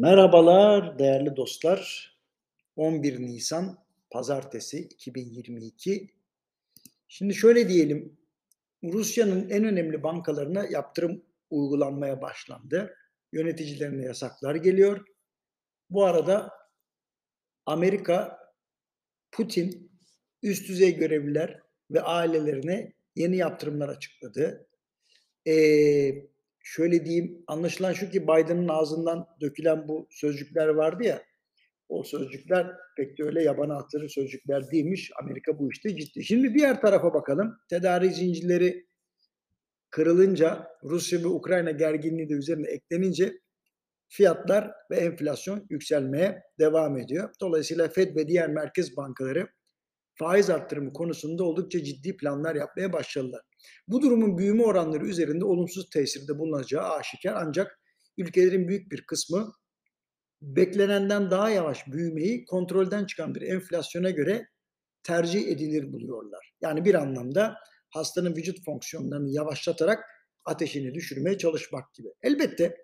Merhabalar değerli dostlar. 11 Nisan Pazartesi 2022. Şimdi şöyle diyelim. Rusya'nın en önemli bankalarına yaptırım uygulanmaya başlandı. Yöneticilerine yasaklar geliyor. Bu arada Amerika, Putin, üst düzey görevliler ve ailelerine yeni yaptırımlar açıkladı. Ee, şöyle diyeyim, anlaşılan şu ki Biden'ın ağzından dökülen bu sözcükler vardı ya, o sözcükler pek de öyle yabana atları sözcükler değilmiş. Amerika bu işte ciddi. Şimdi diğer tarafa bakalım. Tedarik zincirleri kırılınca Rusya ve Ukrayna gerginliği de üzerine eklenince fiyatlar ve enflasyon yükselmeye devam ediyor. Dolayısıyla Fed ve diğer merkez bankaları faiz arttırımı konusunda oldukça ciddi planlar yapmaya başladılar. Bu durumun büyüme oranları üzerinde olumsuz tesirde bulunacağı aşikar ancak ülkelerin büyük bir kısmı beklenenden daha yavaş büyümeyi kontrolden çıkan bir enflasyona göre tercih edilir buluyorlar. Yani bir anlamda hastanın vücut fonksiyonlarını yavaşlatarak ateşini düşürmeye çalışmak gibi. Elbette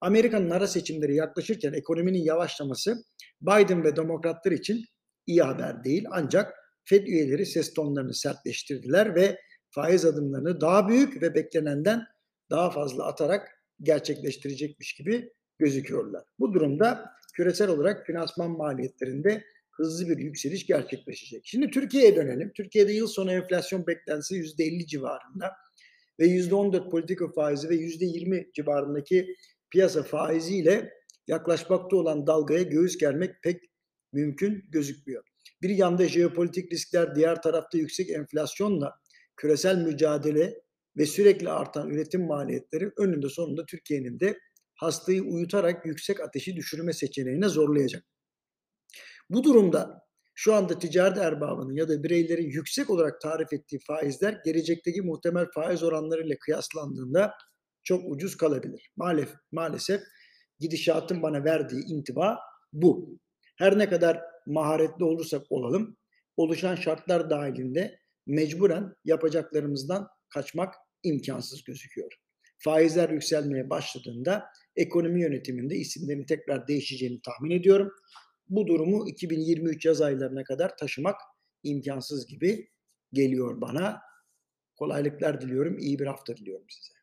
Amerika'nın ara seçimleri yaklaşırken ekonominin yavaşlaması Biden ve demokratlar için iyi haber değil. Ancak Fed üyeleri ses tonlarını sertleştirdiler ve faiz adımlarını daha büyük ve beklenenden daha fazla atarak gerçekleştirecekmiş gibi gözüküyorlar. Bu durumda küresel olarak finansman maliyetlerinde hızlı bir yükseliş gerçekleşecek. Şimdi Türkiye'ye dönelim. Türkiye'de yıl sonu enflasyon beklentisi %50 civarında ve %14 politika faizi ve %20 civarındaki piyasa faiziyle yaklaşmakta olan dalgaya göğüs germek pek mümkün gözükmüyor. Bir yanda jeopolitik riskler, diğer tarafta yüksek enflasyonla küresel mücadele ve sürekli artan üretim maliyetleri önünde sonunda Türkiye'nin de hastayı uyutarak yüksek ateşi düşürme seçeneğine zorlayacak. Bu durumda şu anda ticaret erbabının ya da bireylerin yüksek olarak tarif ettiği faizler gelecekteki muhtemel faiz oranlarıyla kıyaslandığında çok ucuz kalabilir. Maalesef, maalesef gidişatın bana verdiği intiba bu. Her ne kadar maharetli olursak olalım, oluşan şartlar dahilinde mecburen yapacaklarımızdan kaçmak imkansız gözüküyor. Faizler yükselmeye başladığında ekonomi yönetiminde isimlerin tekrar değişeceğini tahmin ediyorum. Bu durumu 2023 yaz aylarına kadar taşımak imkansız gibi geliyor bana. Kolaylıklar diliyorum, iyi bir hafta diliyorum size.